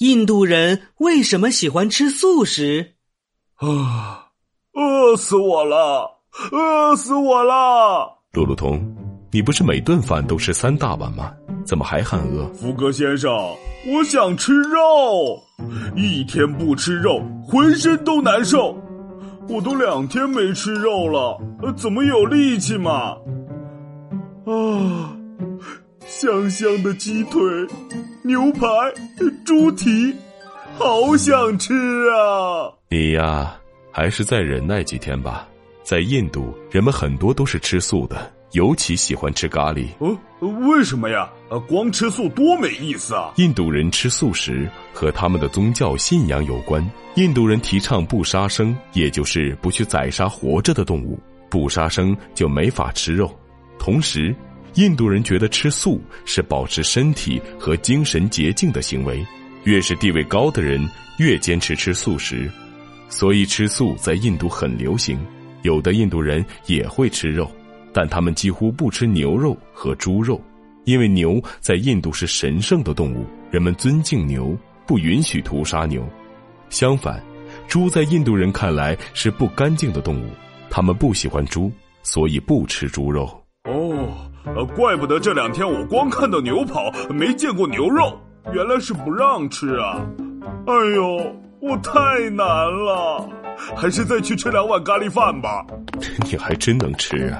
印度人为什么喜欢吃素食？啊，饿死我了！饿死我了！路路通，你不是每顿饭都吃三大碗吗？怎么还喊饿？福格先生，我想吃肉，一天不吃肉，浑身都难受。我都两天没吃肉了，怎么有力气嘛？啊，香香的鸡腿、牛排、猪蹄，好想吃啊！你呀，还是再忍耐几天吧。在印度，人们很多都是吃素的，尤其喜欢吃咖喱。哦，为什么呀？呃，光吃素多没意思啊！印度人吃素食和他们的宗教信仰有关。印度人提倡不杀生，也就是不去宰杀活着的动物，不杀生就没法吃肉。同时，印度人觉得吃素是保持身体和精神洁净的行为，越是地位高的人越坚持吃素食，所以吃素在印度很流行。有的印度人也会吃肉，但他们几乎不吃牛肉和猪肉，因为牛在印度是神圣的动物，人们尊敬牛，不允许屠杀牛。相反，猪在印度人看来是不干净的动物，他们不喜欢猪，所以不吃猪肉。呃，怪不得这两天我光看到牛跑，没见过牛肉，原来是不让吃啊！哎呦，我太难了。还是再去吃两碗咖喱饭吧。你还真能吃啊！